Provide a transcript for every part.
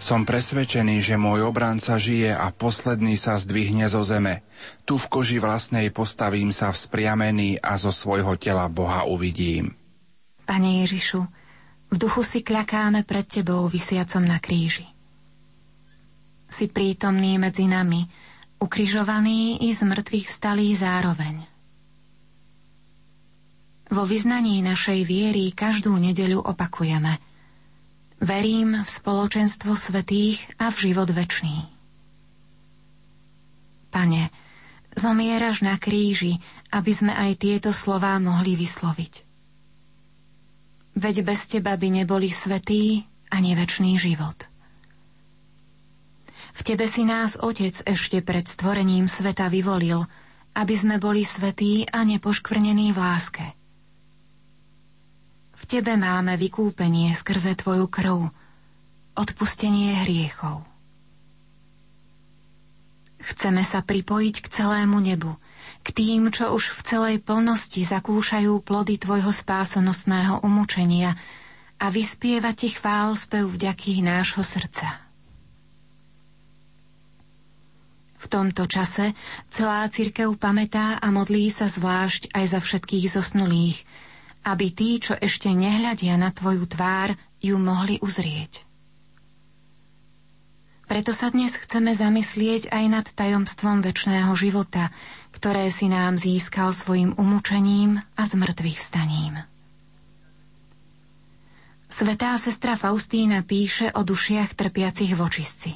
Som presvedčený, že môj obranca žije a posledný sa zdvihne zo zeme. Tu v koži vlastnej postavím sa vzpriamený a zo svojho tela Boha uvidím. Pane Ježišu, v duchu si kľakáme pred Tebou vysiacom na kríži. Si prítomný medzi nami, ukrižovaný i z mŕtvych vstalý zároveň. Vo vyznaní našej viery každú nedeľu opakujeme – Verím v spoločenstvo svetých a v život večný. Pane, zomieraš na kríži, aby sme aj tieto slová mohli vysloviť. Veď bez Teba by neboli svetý ani večný život. V Tebe si nás Otec ešte pred stvorením sveta vyvolil, aby sme boli svetí a nepoškvrnení v láske – Tebe máme vykúpenie skrze Tvoju krv, odpustenie hriechov. Chceme sa pripojiť k celému nebu, k tým, čo už v celej plnosti zakúšajú plody Tvojho spásonosného umúčenia a vyspievať Ti chválospev vďaky nášho srdca. V tomto čase celá církev pamätá a modlí sa zvlášť aj za všetkých zosnulých, aby tí, čo ešte nehľadia na tvoju tvár, ju mohli uzrieť. Preto sa dnes chceme zamyslieť aj nad tajomstvom väčšného života, ktoré si nám získal svojim umúčením a zmrtvých vstaním. Svetá sestra Faustína píše o dušiach trpiacich v očistci.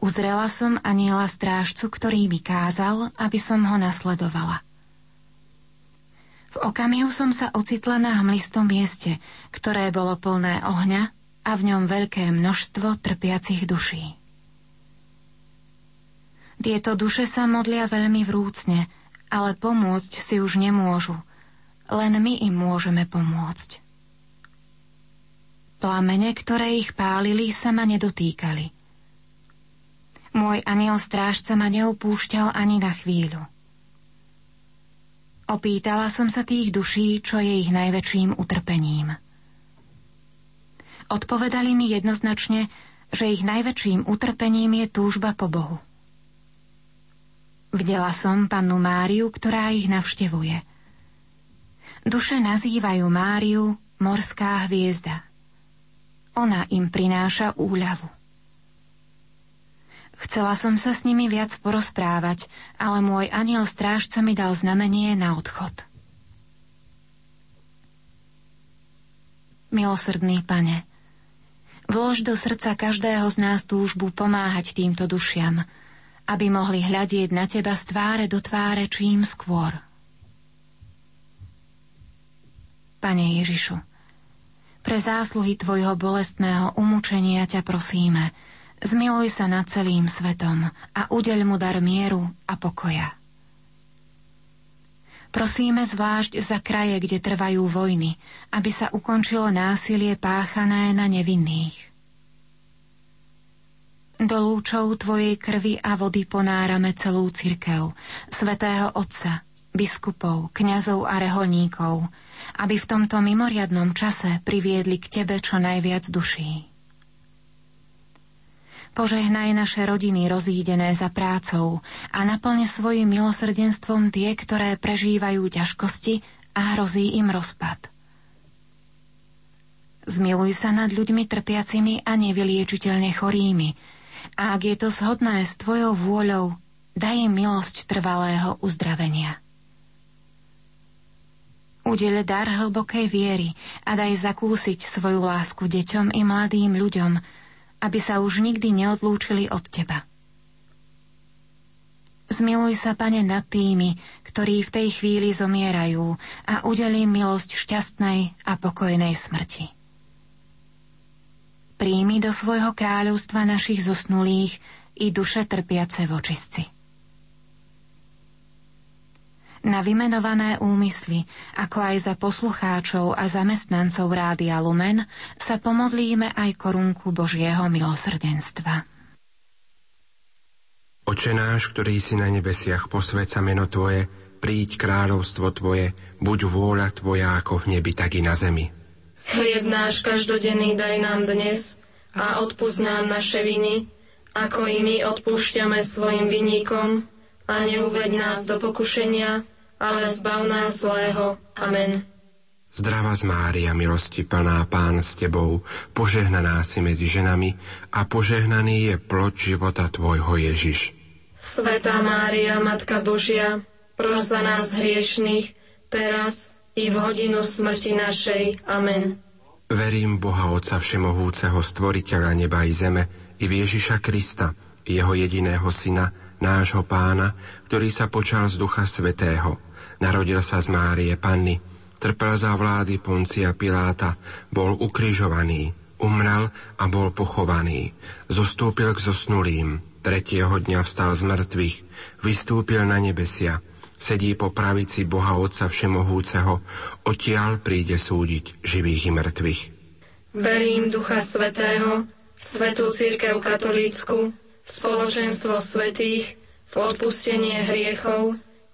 Uzrela som aniela strážcu, ktorý mi kázal, aby som ho nasledovala. V okamihu som sa ocitla na hmlistom mieste, ktoré bolo plné ohňa a v ňom veľké množstvo trpiacich duší. Tieto duše sa modlia veľmi vrúcne, ale pomôcť si už nemôžu. Len my im môžeme pomôcť. Plamene, ktoré ich pálili, sa ma nedotýkali. Môj aniel strážca ma neopúšťal ani na chvíľu. Opýtala som sa tých duší, čo je ich najväčším utrpením. Odpovedali mi jednoznačne, že ich najväčším utrpením je túžba po Bohu. Vdela som pannu Máriu, ktorá ich navštevuje. Duše nazývajú Máriu morská hviezda. Ona im prináša úľavu. Chcela som sa s nimi viac porozprávať, ale môj aniel strážca mi dal znamenie na odchod. Milosrdný pane, vlož do srdca každého z nás túžbu pomáhať týmto dušiam, aby mohli hľadieť na teba z tváre do tváre čím skôr. Pane Ježišu, pre zásluhy Tvojho bolestného umúčenia ťa prosíme – Zmiluj sa nad celým svetom a udeľ mu dar mieru a pokoja. Prosíme zvlášť za kraje, kde trvajú vojny, aby sa ukončilo násilie páchané na nevinných. Do lúčov Tvojej krvi a vody ponárame celú cirkev, svetého Otca, biskupov, kňazov a reholníkov, aby v tomto mimoriadnom čase priviedli k Tebe čo najviac duší. Požehnaj naše rodiny rozídené za prácou a naplň svojim milosrdenstvom tie, ktoré prežívajú ťažkosti a hrozí im rozpad. Zmiluj sa nad ľuďmi trpiacimi a nevyliečiteľne chorými a ak je to shodné s Tvojou vôľou, daj im milosť trvalého uzdravenia. Udele dar hlbokej viery a daj zakúsiť svoju lásku deťom i mladým ľuďom, aby sa už nikdy neodlúčili od Teba. Zmiluj sa, Pane, nad tými, ktorí v tej chvíli zomierajú a udelí milosť šťastnej a pokojnej smrti. Príjmi do svojho kráľovstva našich zosnulých i duše trpiace v očistci. Na vymenované úmysly, ako aj za poslucháčov a zamestnancov Rádia Lumen, sa pomodlíme aj korunku Božieho milosrdenstva. Oče náš, ktorý si na nebesiach, posved sa meno Tvoje, príď kráľovstvo Tvoje, buď vôľa Tvoja ako v nebi, tak i na zemi. Chlieb náš každodenný daj nám dnes a odpúsť nám naše viny, ako i my odpúšťame svojim vinníkom a neuved nás do pokušenia, ale zbav nás zlého. Amen. Zdravá z Mária, milosti plná Pán s Tebou, požehnaná si medzi ženami a požehnaný je plod života Tvojho Ježiš. Svetá Mária, Matka Božia, pros za nás hriešných, teraz i v hodinu smrti našej. Amen. Verím Boha Otca Všemohúceho, Stvoriteľa neba i zeme, i v Ježiša Krista, Jeho jediného Syna, nášho Pána, ktorý sa počal z Ducha Svetého, Narodil sa z Márie Panny, trpel za vlády Poncia Piláta, bol ukrižovaný, umrel a bol pochovaný. Zostúpil k zosnulým, tretieho dňa vstal z mŕtvych, vystúpil na nebesia, sedí po pravici Boha Otca Všemohúceho, odtiaľ príde súdiť živých i mŕtvych. Verím Ducha Svetého, Svetú Církev Katolícku, spoločenstvo svetých, v odpustenie hriechov,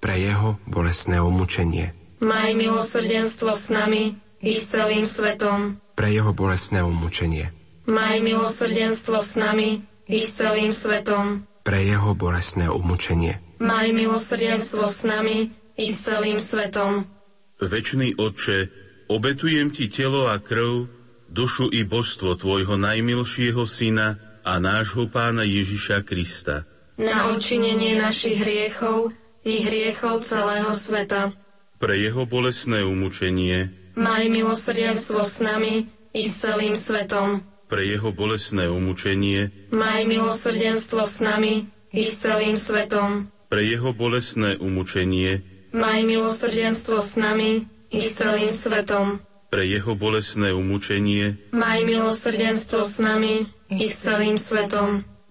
pre jeho bolestné umúčenie. Maj milosrdenstvo s nami i s celým svetom. Pre jeho bolestné umúčenie. Maj milosrdenstvo s nami i s celým svetom. Pre jeho bolestné umúčenie. Maj milosrdenstvo s nami i s celým svetom. Večný Otče, obetujem Ti telo a krv, dušu i božstvo Tvojho najmilšieho Syna a nášho Pána Ježiša Krista. Na odčinenie našich hriechov i hriechov celého sveta. Pre jeho bolesné umúčenie. Maj milosrdenstvo s nami i s celým svetom. Pre jeho bolesné umúčenie. Maj milosrdenstvo s nami i s celým svetom. Pre jeho bolesné umúčenie. Maj milosrdenstvo s nami i s celým svetom. Pre jeho bolesné umúčenie. Maj milosrdenstvo s nami i s celým svetom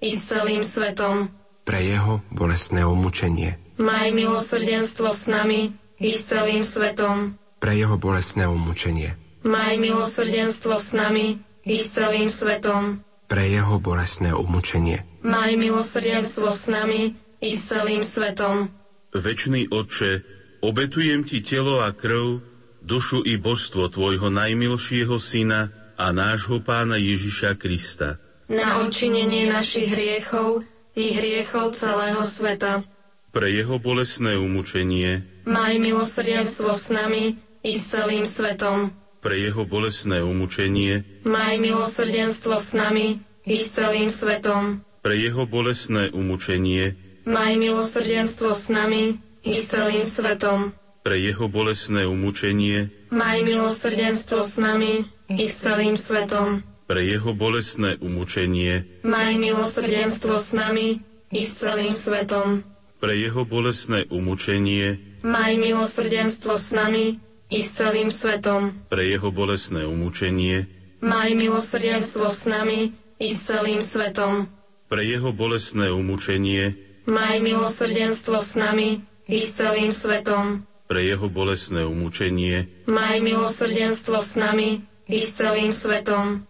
i s celým svetom. Pre jeho bolestné umúčenie. Maj milosrdenstvo s nami i s celým svetom. Pre jeho bolesné umúčenie. Maj milosrdenstvo s nami i s celým svetom. Pre jeho bolesné umúčenie. Maj milosrdenstvo s nami i s celým svetom. Večný Otče, obetujem Ti telo a krv, dušu i božstvo Tvojho najmilšieho Syna a nášho Pána Ježiša Krista. Na odčinenie našich hriechov i hriechov celého sveta. Pre jeho bolesné umúčenie. Maj milosrdenstvo s nami i s celým svetom. Pre jeho bolesné umúčenie. Maj milosrdenstvo s nami i s celým svetom. Pre jeho bolesné umúčenie. Maj milosrdenstvo s nami i s celým svetom. Pre jeho bolesné umúčenie. Maj milosrdenstvo s nami i s celým svetom. Pre jeho bolesné umúčenie. Maj milosrdenstvo s nami i s celým svetom. Pre jeho bolesné umúčenie. Maj milosrdenstvo s nami i s celým svetom. Pre jeho bolesné umúčenie. Maj milosrdenstvo s nami i s celým svetom. Pre jeho bolesné umúčenie. Maj milosrdenstvo s nami i s celým svetom. Pre jeho bolesné umúčenie. Maj milosrdenstvo s nami i s celým svetom.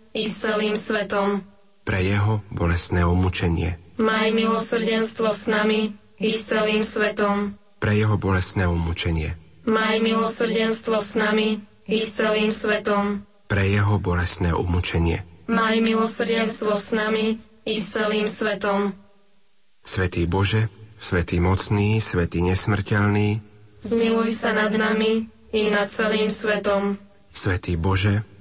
i s celým svetom. Pre jeho bolestné umúčenie. Maj milosrdenstvo s nami i s celým svetom pre jeho bolestné umúčenie. Maj milosrdenstvo s nami i s celým svetom. Pre jeho bolestné umúčenie. Maj milosrdenstvo s nami i s celým svetom. Svetý Bože, Svetý mocný, Svetý nesmrteľný, zmiluj sa nad nami i nad celým svetom. Svetý Bože,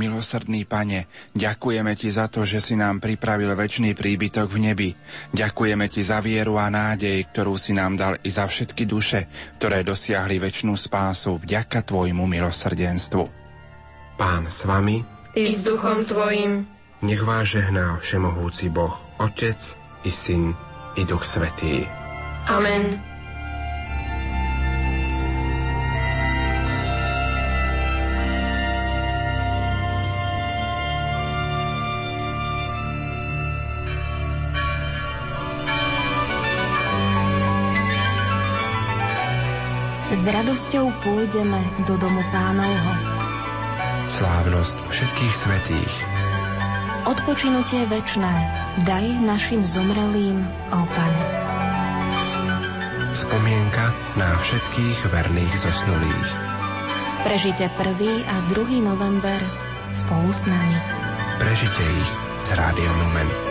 Milosrdný Pane, ďakujeme Ti za to, že si nám pripravil väčší príbytok v nebi. Ďakujeme Ti za vieru a nádej, ktorú si nám dal i za všetky duše, ktoré dosiahli väčšnú spásu vďaka Tvojmu milosrdenstvu. Pán s vami, i s duchom Tvojim. Nech vás žehná Všemohúci Boh, Otec i Syn i Duch Svetý. Amen. Radosťou pôjdeme do domu pánovho slávnosť všetkých svetých. Odpočinutie večné daj našim zomrelým, ó Pane. Spomienka na všetkých verných zosnulých. Prežite 1. a 2. november spolu s nami. Prežite ich s Rádiom Lumen.